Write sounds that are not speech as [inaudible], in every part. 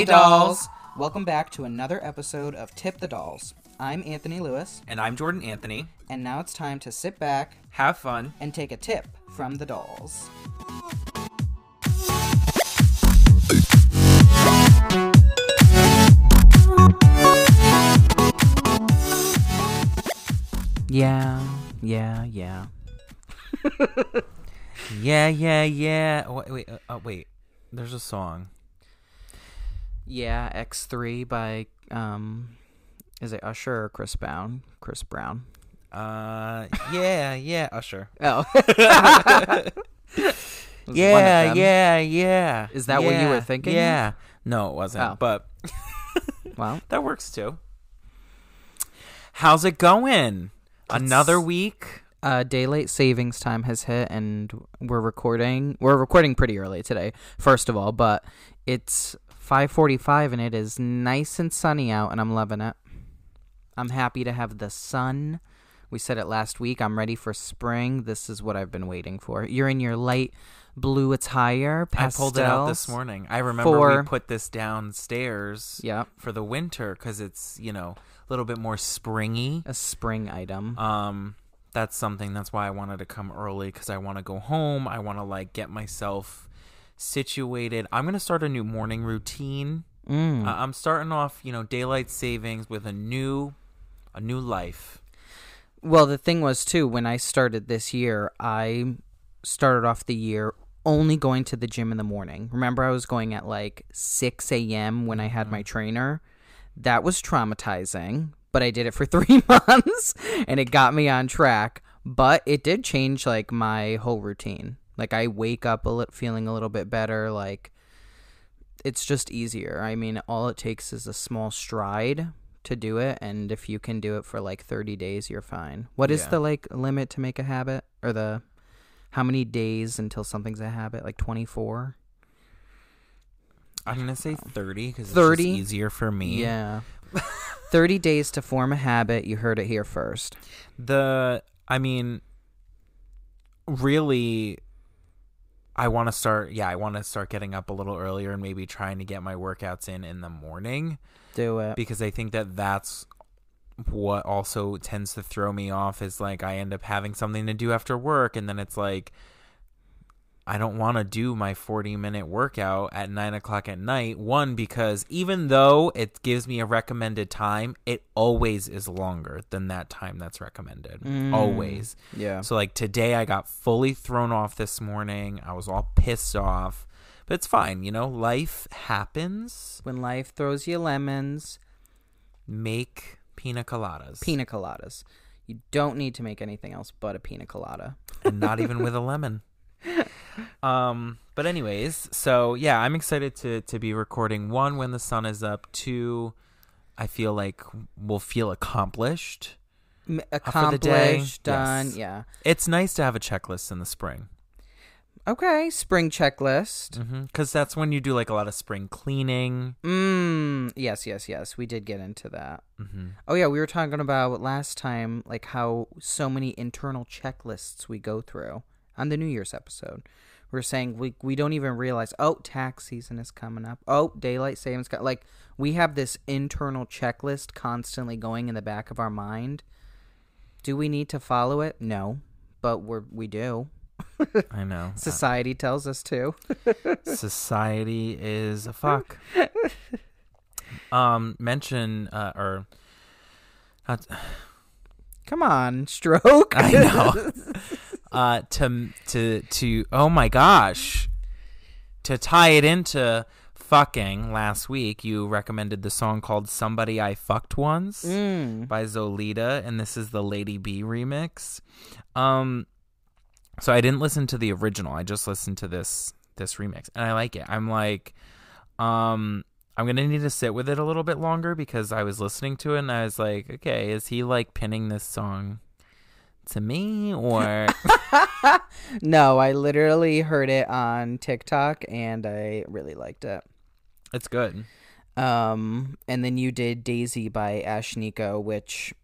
Hey, dolls. Welcome back to another episode of Tip the Dolls. I'm Anthony Lewis, And I'm Jordan Anthony. and now it's time to sit back Have fun. and take a tip from the dolls. Yeah, yeah, yeah. [laughs] Yeah, yeah, yeah. Oh, wait, wait, uh, uh, wait. There's a song. Yeah, X3 by, um, is it Usher or Chris Brown? Chris Brown. Uh, yeah, yeah, Usher. [laughs] Oh. [laughs] Was one of Yeah, yeah, yeah. Is that what you were thinking? Yeah. No, it wasn't. Oh. But [laughs] Well, that works too. How's it going? Another week. uh, daylight savings time has hit, and we're recording. We're recording pretty early today, first of all, but it's 5:45 and it is nice and sunny out, and I'm loving it. I'm happy to have the sun. We said it last week. I'm ready for spring. This is what I've been waiting for. You're in your light blue attire. I pulled it out this morning. I remember for- we put this downstairs Yep, for the winter because it's, you know, a little bit more springy. a spring item. Um, that's something. That's why I wanted to come early because I want to go home. I want to like get myself situated. I'm gonna start a new morning routine. Mm. Uh, I'm starting off, you know, daylight savings with a new, a new life. Well, the thing was too when I started this year, I started off the year only going to the gym in the morning. Remember, I was going at like six a.m. when I had my trainer. That was traumatizing, but I did it for [laughs] three months, and it got me on track. But it did change like my whole routine. Like I wake up a lit feeling a little bit better. Like it's just easier. I mean, all it takes is a small stride to do it, and if you can do it for like 30 days, you're fine. What is Yeah. the like limit to make a habit, or the how many days until something's a habit? Like 24. I'm gonna say 30 because 30? just easier for me. Yeah. [laughs] 30 days to form a habit. You heard it here first. The, I mean, really, I want to start. Yeah, I want to start getting up a little earlier and maybe trying to get my workouts in in the morning. Do it. because I think that that's what also tends to throw me off is like I end up having something to do after work and then it's like I don't want to do my 40 minute workout at 9 o'clock at night. One, because even though it gives me a recommended time, it always is longer than that time that's recommended. Mm. Always. Yeah. So, like today, I got fully thrown off this morning. I was all pissed off. But it's fine, you know, life happens. When life throws you lemons, Make pina coladas. pina coladas. You don't need to make anything else but a pina colada. and not even with a lemon. Um, but anyways, so yeah, I'm excited to to be recording one when the sun is up. Two, I feel like we'll feel accomplished. M- Accomplished, done. yes. Yeah. It's nice to have a checklist in the spring Okay. Spring checklist. because that's when you do like a lot of spring cleaning. Mm, yes, yes, yes. We did get into that. hmm Oh yeah, we were talking about last time like how so many internal checklists we go through on the New Year's episode. We are saying we we don't even realize oh tax season is coming up. Oh, daylight savings co-. like we have this internal checklist constantly going in the back of our mind. Do we need to follow it? No, but we're we do. I know. [laughs] Society tells us to. [laughs] Society is a fuck. um, mention uh, or. Uh, Come on, stroke. I know. [laughs] uh, to to to oh my gosh, to tie it into fucking last week, you recommended the song called "Somebody I Fucked Once" Mm. by Zolita, and this is the Lady B remix. Um, so I didn't listen to the original. I just listened to this this remix, and I like it. I'm like, um. I'm gonna need to sit with it a little bit longer because I was listening to it and I was like, okay, is he like pinning this song to me or [laughs] No, I literally heard it on TikTok and I really liked it. it's good. Um, and then you did Daisy by Ashnikko, which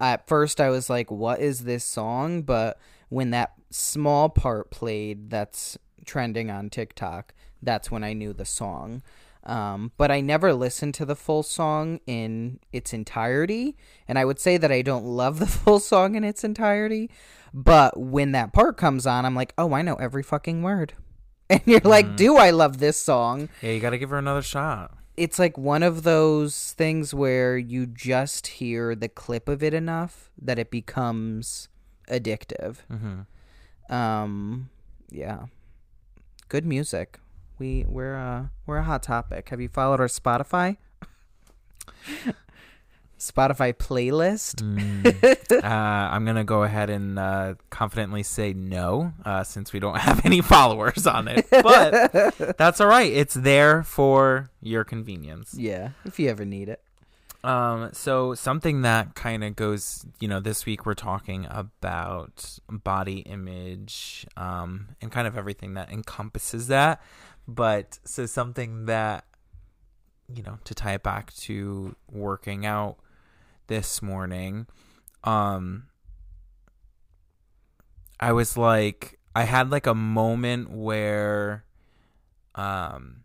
at first I was like, what is this song? But when that small part played that's trending on TikTok, that's when I knew the song. Um, but I never listened to the full song in its entirety. And I would say that I don't love the [laughs] full song in its entirety. But when that part comes on, I'm like, oh, I know every fucking word. [laughs] And you're like, do I love this song? Yeah, you got to give her another shot. It's like one of those things where you just hear the clip of it enough that it becomes addictive. Mm-hmm. Um, yeah, good music. We we're uh we're a hot topic. Have you followed our Spotify? [laughs] Spotify playlist. [laughs] uh, I'm gonna go ahead and uh, confidently say no, uh, since we don't [laughs] have any followers on it. But that's all right. It's there for your convenience. Yeah, if you ever need it. Um, so something that kind of goes, you know, this week we're talking about body image, um, and kind of everything that encompasses that. But so something that, you know, to tie it back to working out this morning, um, I was like, I had like a moment where, um,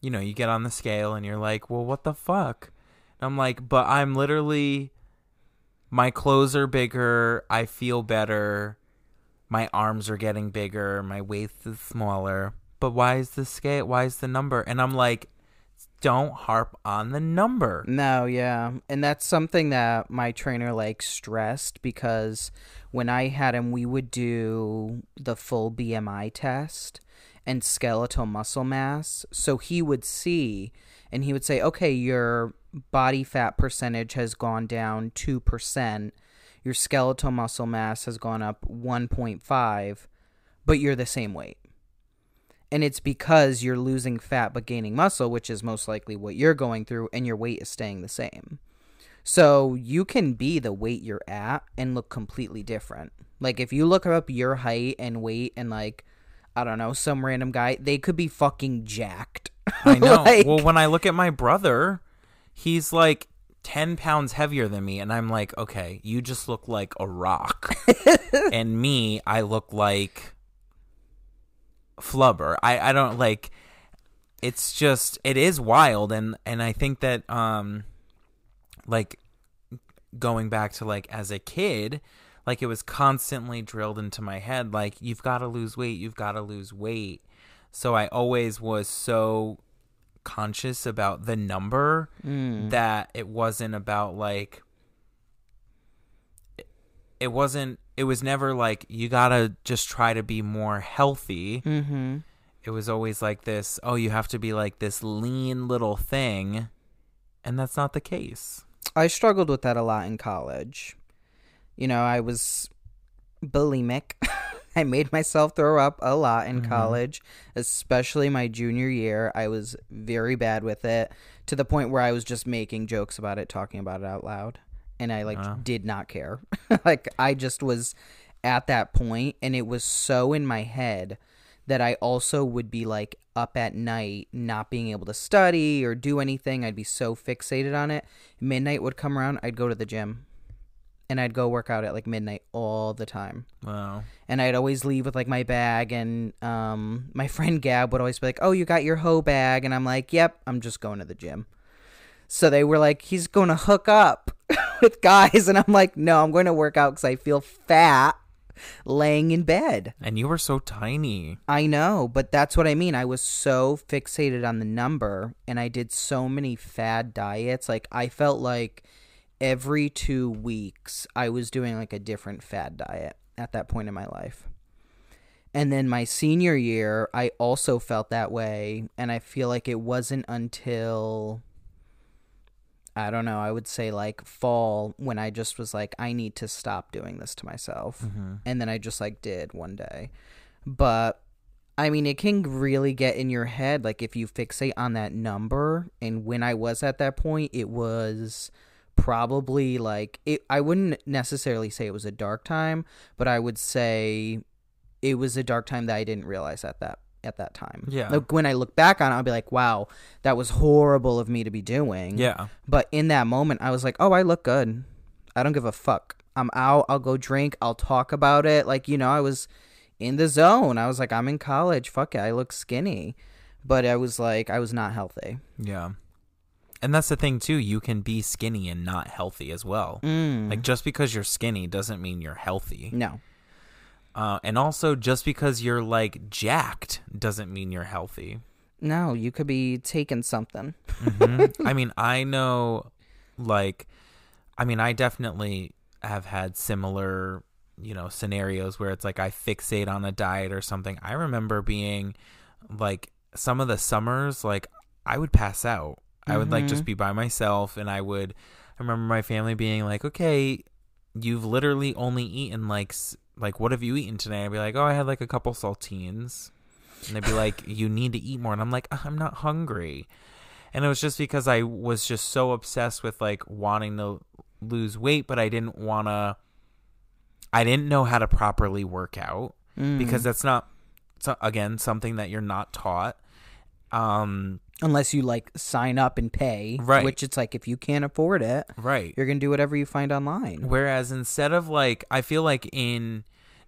you know, you get on the scale and you're like, well, what the fuck? I'm like, but I'm literally my clothes are bigger, I feel better, my arms are getting bigger, my waist is smaller. But why is the scale why is the number? And I'm like, don't harp on the number. No, yeah. And that's something that my trainer like stressed because when I had him we would do the full BMI test and skeletal muscle mass. So he would see and he would say, "Okay, your body fat percentage has gone down 2%. Your skeletal muscle mass has gone up 1.5, but you're the same weight." And it's because you're losing fat but gaining muscle, which is most likely what you're going through, and your weight is staying the same. So you can be the weight you're at and look completely different. Like if you look up your height and weight and like I don't know, some random guy, they could be fucking jacked. [laughs] I know. Like- well, when I look at my brother, he's like 10 pounds heavier than me. And I'm like, okay, you just look like a rock. [laughs] and me, I look like flubber. I, I don't like, it's just, it is wild. And, and I think that, um, like, going back to like as a kid, like it was constantly drilled into my head, like, you've got to lose weight, you've got to lose weight. So I always was so conscious about the number Mm. that it wasn't about like it- it wasn't it was never like you gotta just try to be more healthy Mm-hmm. it was always like this oh you have to be like this lean little thing and that's not the case I struggled with that a lot in college. You know, I was bulimic. [laughs] I made myself throw up a lot in Mhm. college, especially my junior year. I was very bad with it to the point where I was just making jokes about it, talking about it out loud. And I like Wow. did not care. [laughs] like I just was at that point and it was so in my head that I also would be like up at night not being able to study or do anything. I'd be so fixated on it. Midnight would come around, I'd go to the gym. And I'd go work out at like midnight all the time. wow And I'd always leave with like my bag and um my [laughs] friend Gab would always be like, "Oh, you got your hoe bag." And I'm like, "Yep, I'm just going to the gym." So they were like, "He's going to hook up [laughs] with guys." And I'm like, "No, I'm going to work out cuz I feel fat laying in bed." and you were so tiny I know, but that's what I mean. I was so fixated on the number and I did so many fad diets. Like I felt like every 2 weeks I was doing like a different fad diet at that point in my life. And then my senior year, I also felt that way and I feel like it wasn't until I don't know, I would say like fall when I just was like I need to stop doing this to myself mm-hmm. and then I just like did one day. But I mean, it can really get in your head like if you fixate on that number. And when I was at that point, it was probably like it. I wouldn't necessarily say it was a dark time, but I would say it was a dark time that I didn't realize at that at that time. Yeah. Like when I look back on it, I'll be like, wow, that was horrible of me to be doing. yeah But in that moment, I was like, oh, I look good. I don't give a fuck. I'm out. I'll go drink. I'll talk about it. Like, you know, I was in the zone. I was like, I'm in college. Fuck it. I look skinny. but I was like, I was not healthy. Yeah. And that's the thing too, you can be skinny and not healthy as well. Mm. Like just because you're skinny doesn't mean you're healthy. no. Uh, and also just because you're like jacked doesn't mean you're healthy. No, you could be taking something. Mhm. [laughs] I mean, I know like I mean, I definitely have had similar, you know, scenarios where it's like I fixate on a diet or something. I remember being like some of the summers like I would pass out. I would like just be by myself and I would I remember my family being like, "Okay, you've literally only eaten like like what have you eaten today?" I'd be like, "Oh, I had like a couple saltines." And they'd be like, [laughs] "You need to eat more." And I'm like, "I'm not hungry." And it was just because I was just so obsessed with like wanting to lose weight, but I didn't want to I didn't know how to properly work out Mm. because that's not so, again something that you're not taught. Um unless you like sign up and pay, Right. Which it's like if you can't afford it, right. you're gonna do whatever you find online. Whereas instead of like, I feel like in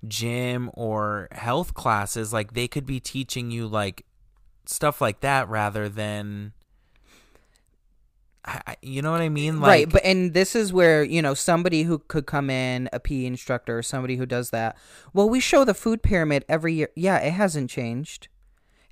gym or health classes, like they could be teaching you like stuff like that rather than, I, you know what I mean? Like, right, but and this is where you know somebody who could come in, a PE instructor, or somebody who does that. Well, we show the food pyramid every year. Yeah, it hasn't changed.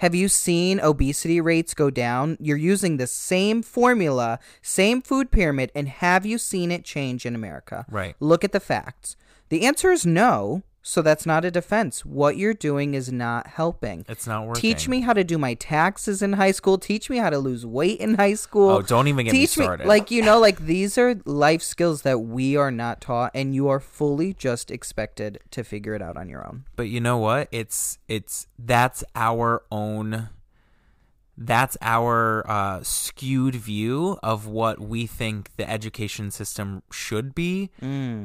Have you seen obesity rates go down? You're using the same formula, same food pyramid, and have you seen it change in America? right. Look at the facts. The answer is no. So that's not a defense. What you're doing is not helping. It's not working. Teach me how to do my taxes in high school. Teach me how to lose weight in high school. Oh, don't even get me Teach started. like you know, like these are life skills that we are not taught, and you are fully just expected to figure it out on your own. But you know what? It's it's that's our own that's our uh, skewed view of what we think the education system should be.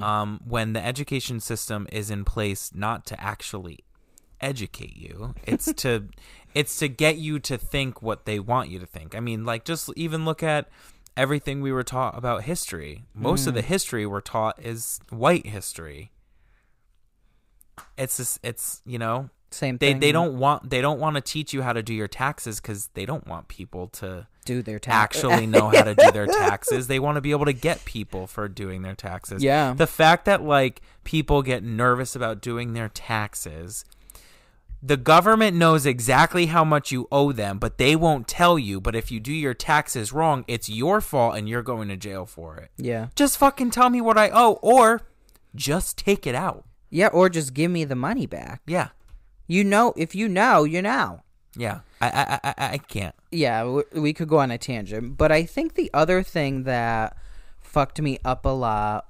Um, when the education system is in place not to actually educate you, it's [laughs] to it's to get you to think what they want you to think. I mean, like just even look at everything we were taught about history. Most of the history we're taught is white history. It's just, it's you know Same they thing. they don't want they don't want to teach you how to do your taxes because they don't want people to do their tax. actually [laughs] know how to do their taxes. They want to be able to get people for doing their taxes. Yeah. The fact that like people get nervous about doing their taxes. The government knows exactly how much you owe them, but they won't tell you. But if you do your taxes wrong, it's your fault and you're going to jail for it. yeah, Just fucking tell me what I owe or just take it out. yeah, or just give me the money back. Yeah. You know, if you know, you know. Yeah. I I I, I- can't. yeah, w- we could go on a tangent, but I think the other thing that fucked me up a lot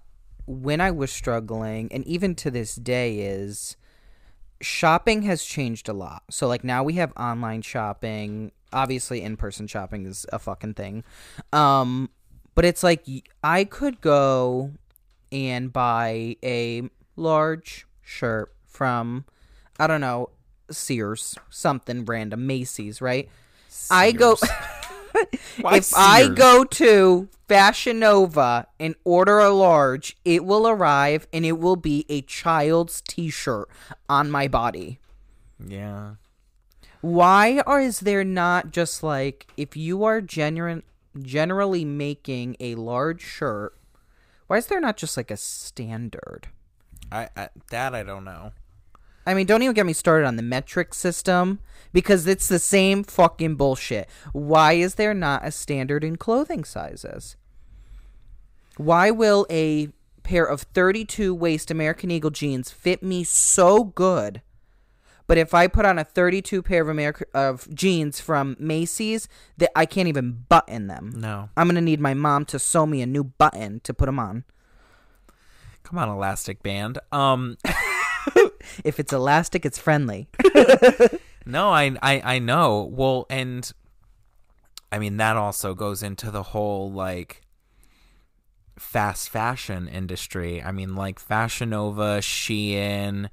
when I was struggling, and even to this day, is shopping has changed a lot. So, like, now we have online shopping. Obviously, in person shopping is a fucking thing. Um, but it's like I could go and buy a large shirt from, I don't know, Sears, something random, Macy's, right? I go. [laughs] If I go to Fashion Nova and order a large, it will arrive and it will be a child's T-shirt on my body. Yeah. Why are is there not just like if you are genuine generally making a large shirt? Why is there not just like a standard? I, I that I don't know. I mean, don't even get me started on the metric system because it's the same fucking bullshit. Why is there not a standard in clothing sizes? Why will a pair of 32 waist American Eagle jeans fit me so good? But if I put on a 32 pair of America of jeans from Macy's, that I can't even button them. No. I'm gonna need my mom to sew me a new button to put them on. Come on, Elastic Band. Um [laughs] If it's elastic, it's friendly. [laughs] no, I I I know. Well, and I mean that also goes into the whole like fast fashion industry. I mean like Fashion Nova, Shein,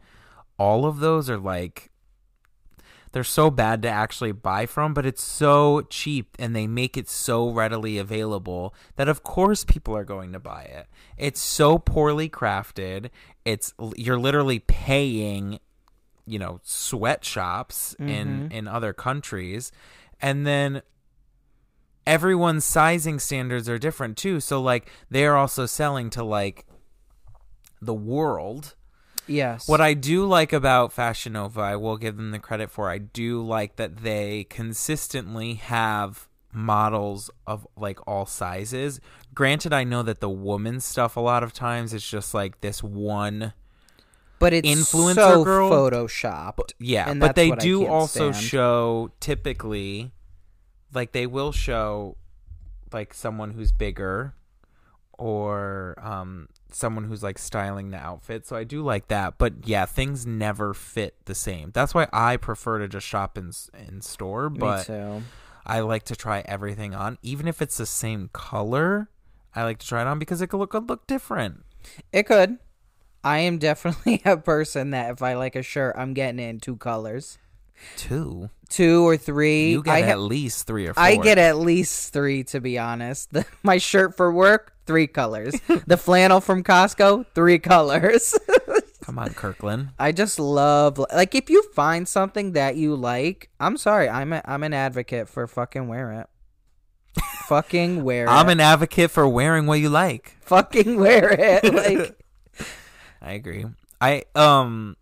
all of those are like they're so bad to actually buy from, but it's so cheap and they make it so readily available that of course people are going to buy it. It's so poorly crafted. It's you're literally paying, you know, sweatshops in mm-hmm. in other countries And then everyone's sizing standards are different too. So like they're also selling to like the world. Yes. What I do like about Fashion Nova, I will give them the credit for. I do like that they consistently have models of like all sizes. Granted, I know that the woman stuff a lot of times is just like this one but it's influencer so girl- photoshopped. Yeah, but they do also stand. show typically, like they will show, like someone who's bigger, or um someone who's like styling the outfit. So I do like that. But yeah, things never fit the same. That's why I prefer to just shop in in store. Me But too. I like to try everything on, even if it's the same color. I like to try it on because it could look could look different. It could. I am definitely [laughs] a person that if I like a shirt, I'm getting it in two colors, Two, two or three. you get I at least three or four. I get at least three to be honest. The, [laughs] my shirt for work, three colors. [laughs] the flannel from Costco, three colors. [laughs] Come on, Kirkland. I just love like if you find something that you like, I'm sorry, I'm a, I'm an advocate for fucking wear it. fucking wear I'm it. an advocate for wearing what you like. fucking wear it. Like I agree. I um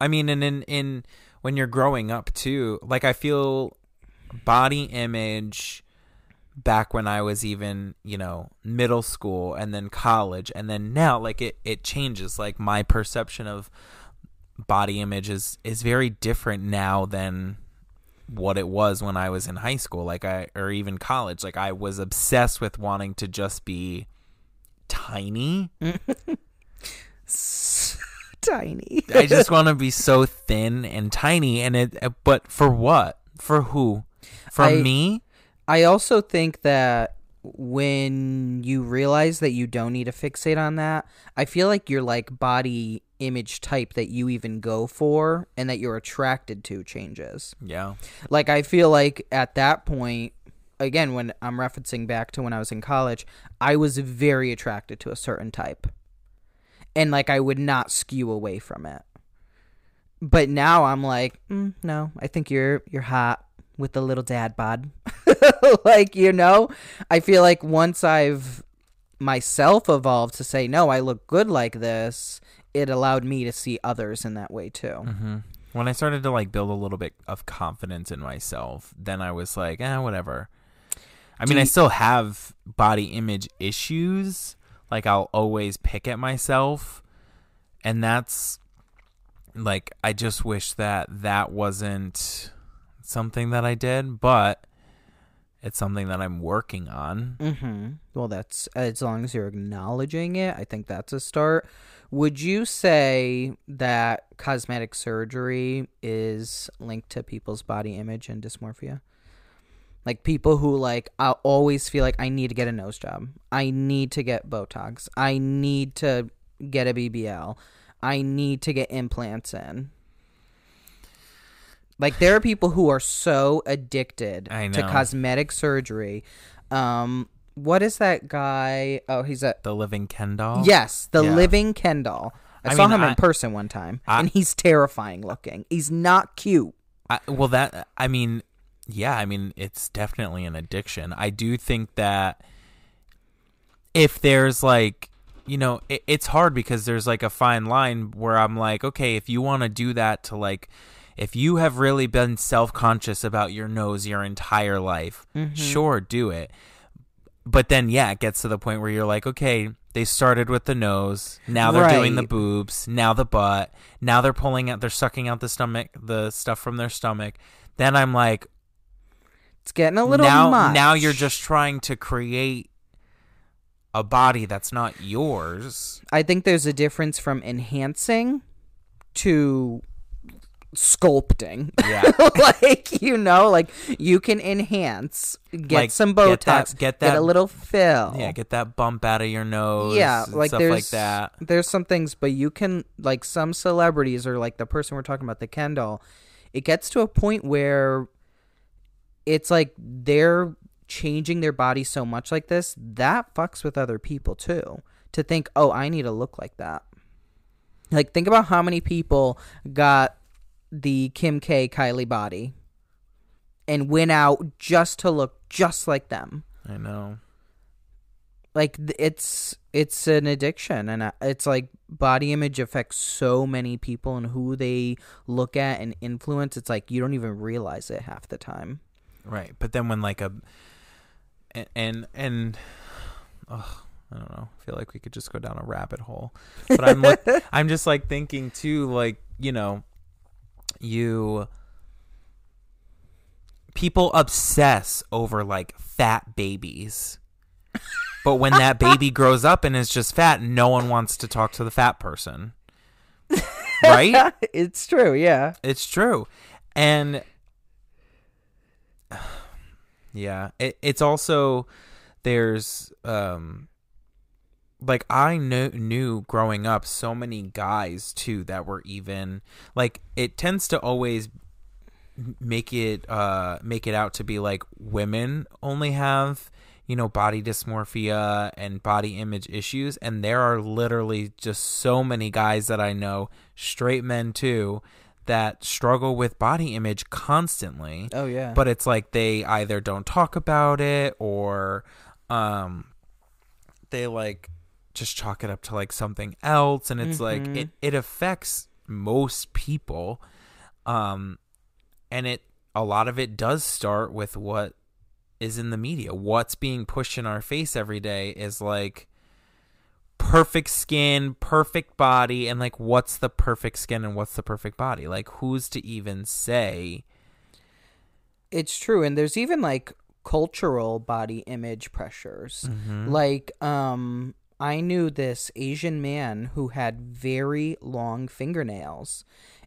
I mean and in in when you're growing up too, like I feel body image back when I was even, you know, middle school and then college and then now like it it changes. Like my perception of body image is is very different now than what it was when I was in high school like I or even college. Like I was obsessed with wanting to just be tiny [laughs] tiny. [laughs] I just want to be so thin and tiny, and it. Uh, but for what? For who? For I- me? I also think that when you realize that you don't need to fixate on that, I feel like your like body image type that you even go for and that you're attracted to changes. Yeah. Like I feel like at that point again when I'm referencing back to when I was in college, I was very attracted to a certain type. And like I would not skew away from it. But now I'm like, mm, no, I think you're you're hot with the little dad bod. [laughs] like, you know, I feel like once I've myself evolved to say, no, I look good like this, it allowed me to see others in that way too. hmm When I started to like build a little bit of confidence in myself, then I was like, eh, whatever. I Do mean, I still have body image issues. Like I'll always pick at myself, and that's like I just wish that that wasn't something that I did, but it's something that I'm working on. Mm-hmm. Well, that's as long as you're acknowledging it. I think that's a start. Would you say that cosmetic surgery is linked to people's body image and dysmorphia? Like people who like I always feel like I need to get a nose job. I need to get Botox. I need to get a BBL. I need to get implants in. Like there are people who are so addicted I to cosmetic surgery. Um what is that guy? Oh, he's a The living Ken doll. Yes, the Yeah. living Ken doll. I, I saw mean, him in person one time, I- and he's terrifying looking. He's not cute. I, well, that I mean, yeah, I mean, it's definitely an addiction. I do think that if there's like, you know, it, it's hard because there's like a fine line where I'm like, okay, if you want to do that to like, if you have really been self conscious about your nose your entire life, mm-hmm. sure, do it. But then, yeah, it gets to the point where you're like, okay, they started with the nose. Now they're doing the boobs. Now the butt. Now they're pulling out, they're sucking out the stomach, the stuff from their stomach. Then I'm like, It's getting a little now, much. now you're just trying to create a body that's not yours. I think there's a difference from enhancing to sculpting. Yeah. [laughs] like you know, like you can enhance, get Like, some get Botox, that- get that- a little fill. yeah, get that bump out of your nose. yeah, like stuff there's like that. there's some things, but you can like some celebrities or like the person we're talking about, the Ken doll. It gets to a point where it's like they're changing their body so much like this that fucks with other people too. To think, oh, I need to look like that. Like think about how many people got the Kim K Kylie body and went out just to look just like them. I know. Like it's it's an addiction and uh, it's like body image affects so many people and who they look at and influence. It's like you don't even realize it half the time. Right. But then when like a and and, and I don't know. I feel like we could just go down a rabbit hole. But I'm look, [laughs] I'm just like thinking too like, you know, you people obsess over like fat babies. But when that baby [laughs] grows up and is just fat, no one wants to talk to the fat person. Right? [laughs] it's true, yeah. It's true. And [sighs] yeah, it, it's also there's um like I knew knew growing up so many guys too that were even like it tends to always make it uh make it out to be like women only have you know body dysmorphia and body image issues and there are literally just so many guys that I know straight men too that struggle with body image constantly Oh yeah. but it's like they either don't talk about it or um they like just chalk it up to like something else and it's like Mhm. it, it affects most people um and it a lot of it does start with what is in the media what's being pushed in our face every day is like perfect skin perfect body and like what's the perfect skin and what's the perfect body like who's to even say It's true, and there's even like cultural body image pressures. Mhm. Like, um, I knew this Asian man who had very long fingernails,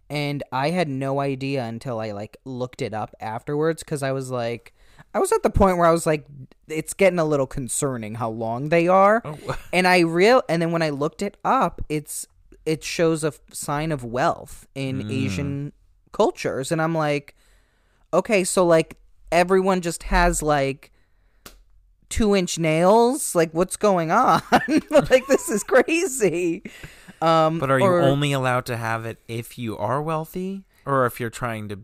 and I had no idea until I like looked it up afterwards because I was like, I was at the point where I was like, it's getting a little concerning how long they are, Oh. [laughs] and I real, and then when I looked it up, it's it shows a f- sign of wealth in Mm. Asian cultures, and I'm like, okay, so like everyone just has like two inch nails. Like, what's going on? [laughs] like, this is crazy. Um, But are you or- only allowed to have it if you are wealthy or if you're trying to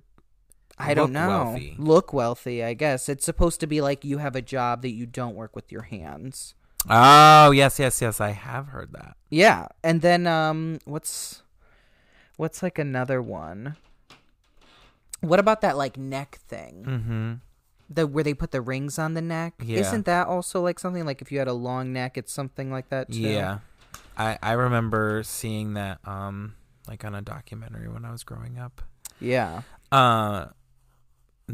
I don't know. wealthy? Look wealthy, I guess. It's supposed to be like you have a job that you don't work with your hands. Oh, yes, yes, yes, I have heard that. Yeah, and then um, what's what's like another one? What about that like neck thing? Mhm. The where they put the rings on the neck? Yeah. Isn't that also like something like if you had a long neck, it's something like that too? Yeah. I I remember seeing that um like on a documentary when I was growing up. Yeah. Uh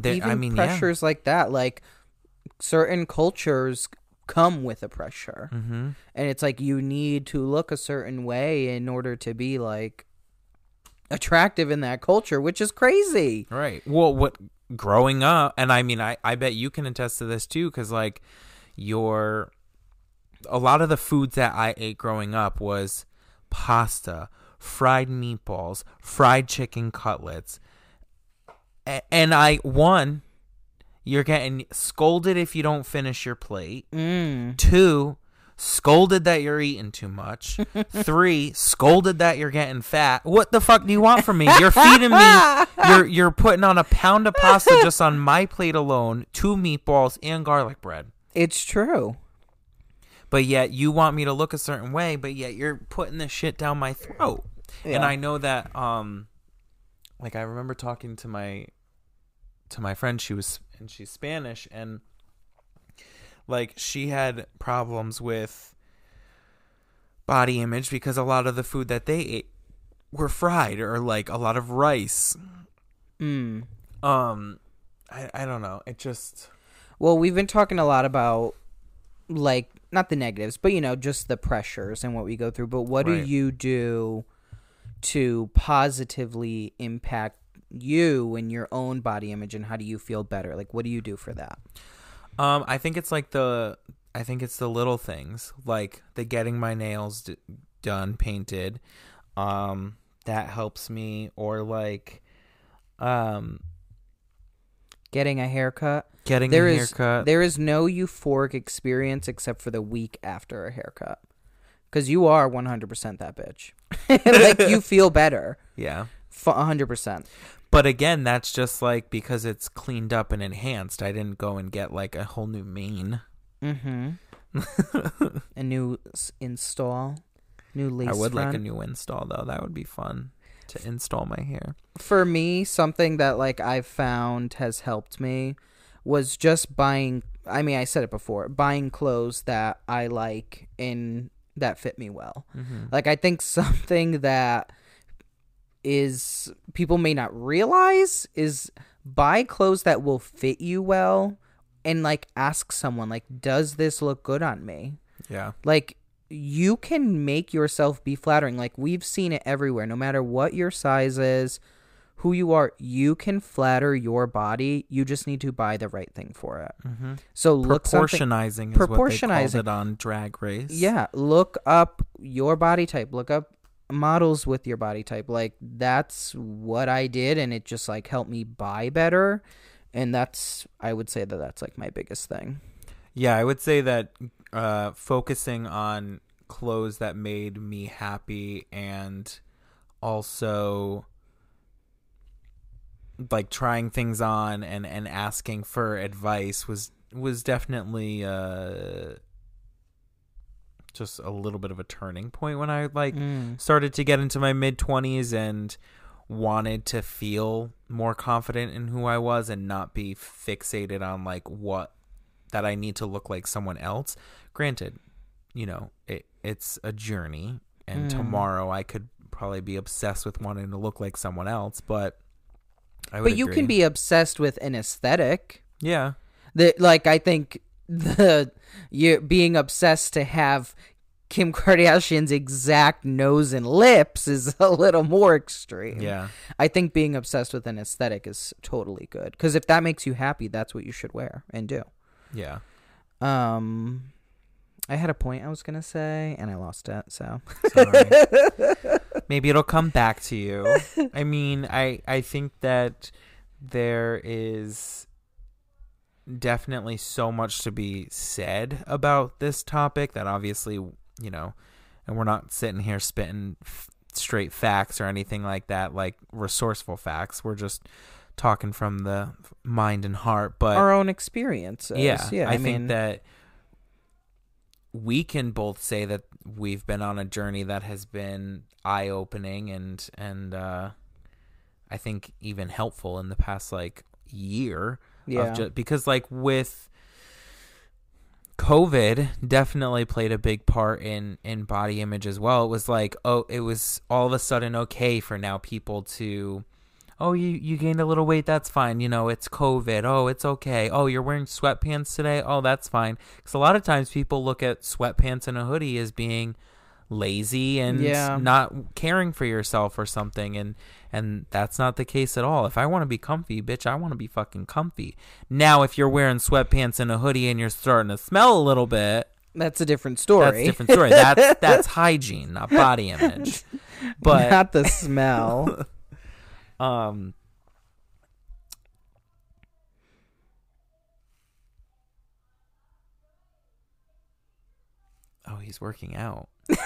there, Even I mean, yeah. pressures like that, like certain cultures come with a pressure. Mhm. And it's like you need to look a certain way in order to be like attractive in that culture, which is crazy. Right. Well, what growing up, and I mean, I I bet you can attest to this too, because like your a lot of the foods that I ate growing up was pasta, fried meatballs, fried chicken cutlets, and I one, you're getting scolded if you don't finish your plate. Mm. Two, scolded that you're eating too much. [laughs] Three, scolded that you're getting fat. What the fuck do you want from me? You're feeding me. [laughs] You're you're putting on a pound of pasta just on my plate alone, two meatballs and garlic bread. It's true. But yet you want me to look a certain way, but yet you're putting this shit down my throat. And I know that um like I remember talking to my to my friend she was and she's Spanish and like she had problems with body image because a lot of the food that they ate were fried or like a lot of rice. Mm. Um I I don't know. It just Well, we've been talking a lot about like not the negatives, but you know, just the pressures and what we go through. But what Right. do you do to positively impact you and your own body image and how do you feel better? Like what do you do for that? Um, I think it's like the I think it's the little things like the getting my nails d- done painted. Um, that helps me, or like, um, Getting a haircut. getting There a is haircut. there is no euphoric experience except for the week after a haircut. Cuz you are 100% that bitch. [laughs] like you [laughs] feel better. yeah, F- 100%. But again, that's just like because it's cleaned up and enhanced. I didn't go and get like a whole new mane. Mm-hmm. [laughs] a new s- install, new lace I would like a new install though. That would be fun to install my hair. For me, something that like I've found has helped me was just buying. I mean, I said it before. Buying clothes that I like and that fit me well. Mm-hmm. Like I think [laughs] something that is people may not realize is buy clothes that will fit you well and like ask someone like does this look good on me? Yeah. Like you can make yourself be flattering. Like we've seen it everywhere no matter what your size is, who you are, you can flatter your body. You just need to buy the right thing for it. Mm-hmm. So look Proportionizing is what they called it on Drag Race. Yeah, look up your body type. Look up models with your body type. Like that's what I did and it just like helped me buy better. And that's I would say that that's like my biggest thing. Yeah, I would say that uh, focusing on clothes that made me happy and also like trying things on and, and asking for advice was was definitely uh, just a little bit of a turning point when I like Mm. started to get into my mid 20s and wanted to feel more confident in who I was and not be fixated on like what that I need to look like someone else. Granted, you know, it it's a journey and Mm. tomorrow I could probably be obsessed with wanting to look like someone else, but I would But you agree. can be obsessed with an aesthetic. Yeah. The like I think the you being obsessed to have Kim Kardashian's exact nose and lips is [laughs] a little more extreme. Yeah. I think being obsessed with an aesthetic is totally good because if that makes you happy, that's what you should wear and do. Yeah. Um, I had a point I was gonna say and I lost it. So Sorry. [laughs] Maybe it'll come back to you. [laughs] I mean, I I think that there is definitely so much to be said about this topic that obviously, you know, and we're not sitting here spitting f- straight facts or anything like that, like resourceful facts. We're just talking from the mind and heart, but our own experiences. yeah, yeah. I, I, think that we can both say that we've been on a journey that has been eye opening and and uh, I think even helpful in the past like year. yeah, Of ju- because like with COVID definitely played a big part in in body image as well. It was like oh, it was all of a sudden okay for now people to oh you you gained a little weight that's fine you know it's covid oh it's okay oh you're wearing sweatpants today oh that's fine because a lot of times people look at sweatpants and a hoodie as being lazy and Yeah. not caring for yourself or something and and that's not the case at all if i want to be comfy bitch i want to be fucking comfy now if you're wearing sweatpants and a hoodie and you're starting to smell a little bit that's a different story. that's a different story that's that's [laughs] hygiene not body image [laughs] but not the smell. [laughs] um Oh, he's working out. [laughs]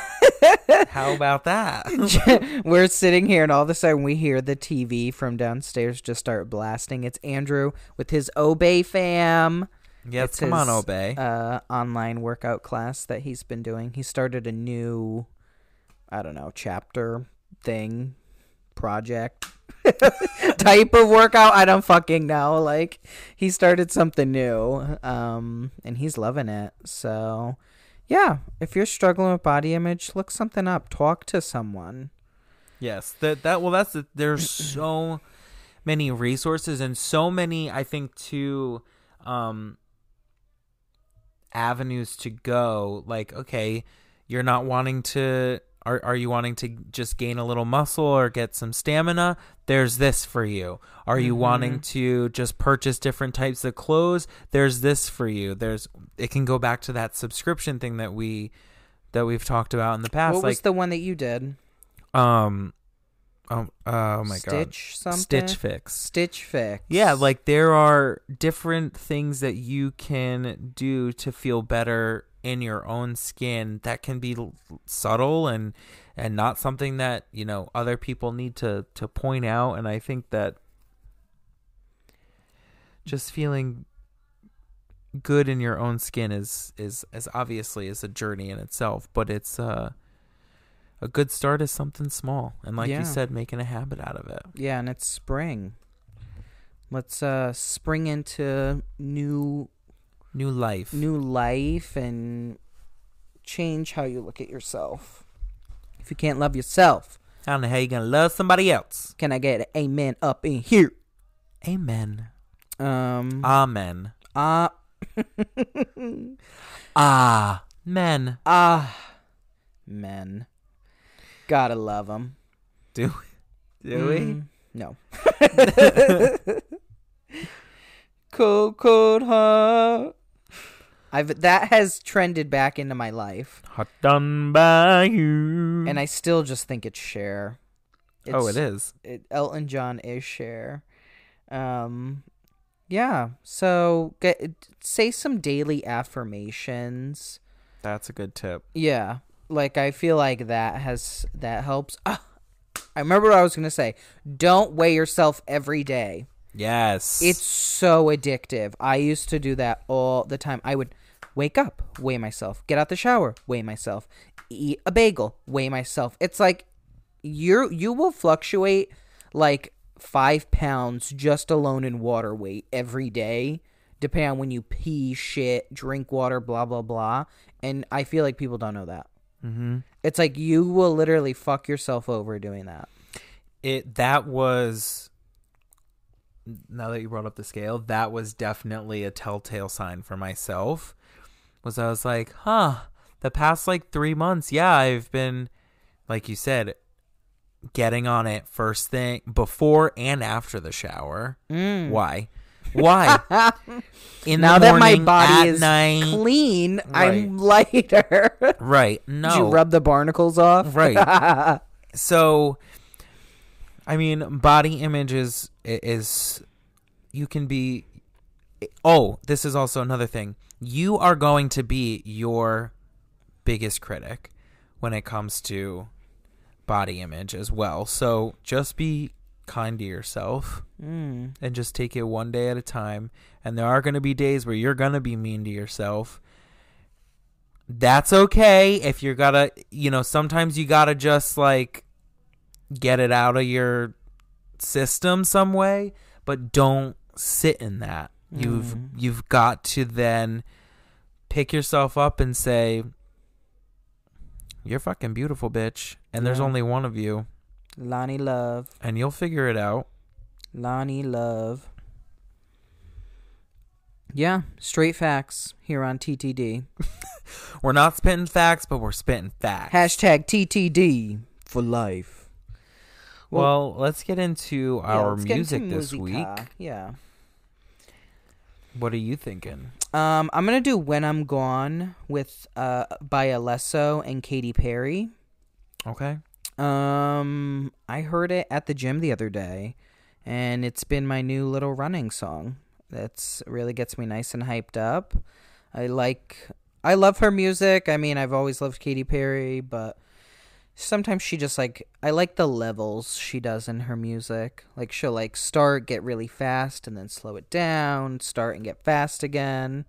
How about that? [laughs] We're sitting here, and all of a sudden we hear the TV from downstairs just start blasting. It's Andrew with his Obé fam. yes, It's come on, his, Obé. uh, online workout class that he's been doing. He started a new, I don't know, chapter thing, project [laughs] type of workout. I don't fucking know. Like he started something new, um, and he's loving it. So, yeah, if you're struggling with body image, look something up. Talk to someone. Yes, that that well, that's the, there's [clears throat] so many resources and so many. I think too, um, avenues to go. Like, okay, you're not wanting to. Are are you wanting to just gain a little muscle or get some stamina? There's this for you. Are you wanting to just purchase different types of clothes? There's this for you. There's it can go back to that subscription thing that we that we've talked about in the past. what like was the one that you did? um, oh, oh my god, Stitch something. Stitch Fix. Stitch Fix. Yeah, like there are different things that you can do to feel better in your own skin that can be subtle and and not something that, you know, other people need to to point out and I think that just feeling good in your own skin is is as obviously is a journey in itself, but it's uh a good start is something small and like Yeah. you said making a habit out of it. Yeah, and it's spring. Let's uh spring into new New life. new life and change how you look at yourself. If you can't love yourself, I don't know how you're going to love somebody else. can I get an amen up in here? Amen. Um Amen. ah [laughs] Ah, men. ah men. Gotta love them. Do we? do we? No. [laughs] [laughs] cold, cold heart. I've that has trended back into my life, Hot done by you. and I still just think it's Cher. oh, It's- it is. it, Elton John is Cher. Um, yeah. So get say some daily affirmations. That's a good tip. Yeah, like I feel like that has that helps. Ah, I remember what I was gonna say. Don't weigh yourself every day. Yes. It's so addictive. I used to do that all the time. I would wake up, weigh myself, get out the shower, weigh myself, eat a bagel, weigh myself. It's like you're you will fluctuate like five pounds just alone in water weight every day, depending on when you pee, shit, drink water, blah blah blah. And I feel like people don't know that. mm-hmm. It's like you will literally fuck yourself over doing that. it that was now that you brought up the scale that was definitely a telltale sign for myself was i was like huh the past like three months yeah i've been like you said getting on it first thing before and after the shower Mm. why why [laughs] in now the that my body is night clean, I'm lighter. [laughs] right no Did you rub the barnacles off? Right. [laughs] so i mean body image is is you can be oh this is also another thing. You are going to be your biggest critic when it comes to body image as well. So just be kind to yourself Mm. and just take it one day at a time. And there are going to be days where you're going to be mean to yourself. That's okay if you're gotta you know sometimes you gotta just like get it out of your system some way but don't sit in that you've Mm. you've got to then pick yourself up and say you're fucking beautiful bitch and there's only one of you Lonnie Love. and you'll figure it out Lonnie Love. Yeah, straight facts here on TTD. [laughs] We're not spitting facts, but we're spitting facts. Hashtag TTD for life. Well, let's get into Yeah, our music into this musica. week. Yeah. What are you thinking? Um, I'm gonna do "When I'm Gone" with uh by Alesso and Katy Perry. Okay. Um, I heard it at the gym the other day, and it's been my new little running song. That's really gets me nice and hyped up. I like, I love her music. I mean, I've always loved Katy Perry, but sometimes she just like I like the levels she does in her music. Like she'll like start, get really fast, and then slow it down, start and get fast again.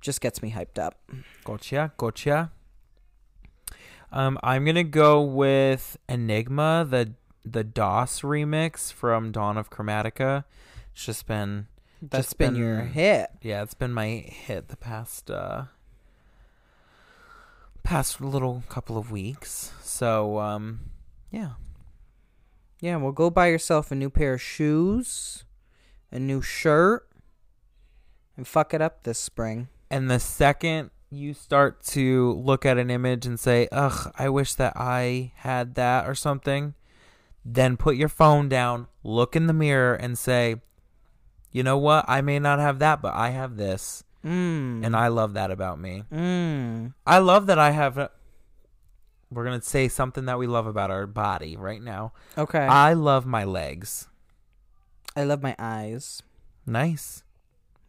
Just gets me hyped up. Gotcha. Gotcha. Um, I'm gonna go with Enigma, the the Doss remix from Dawn of Chromatica. It's just been That's Just been, your hit. yeah, it's been my hit the past uh past little couple of weeks. So um yeah. Yeah, well, go buy yourself a new pair of shoes, a new shirt, and fuck it up this spring. And the second you start to look at an image and say, ugh, I wish that I had that or something, then put your phone down, look in the mirror, and say, you know what? I may not have that, but I have this. Mm. And I love that about me. Mm. I love that I have. A, we're going to say something that we love about our body right now. Okay. I love my legs. I love my eyes. Nice.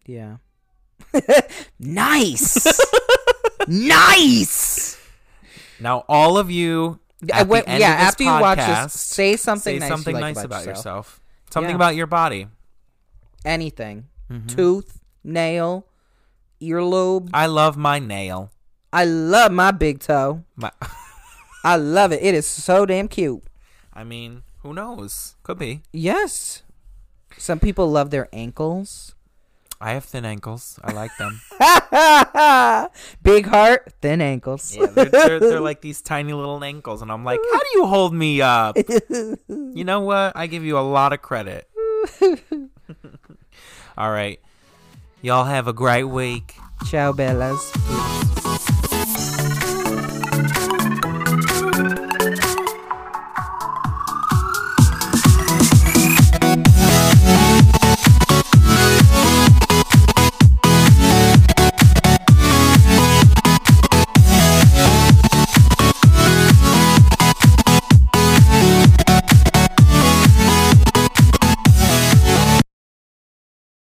Yeah. [laughs] nice. [laughs] nice. Now, all of you At the went- end yeah, of this after you watch podcast, this, say something say nice, something like nice about, yourself. yourself. Something Yeah. about your body. Anything. Mm-hmm. tooth, nail, earlobe. I love my nail. I love my big toe. My, [laughs] I love it. It is so damn cute. I mean, who knows? Could be. Yes. Some people love their ankles. I have thin ankles. I like them. [laughs] Big heart, thin ankles. yeah, they're, they're, they're [laughs] like these tiny little ankles, and I'm like, how do you hold me up? you know what? I give you a lot of credit. All right. Y'all have a great week. Ciao, Bellas.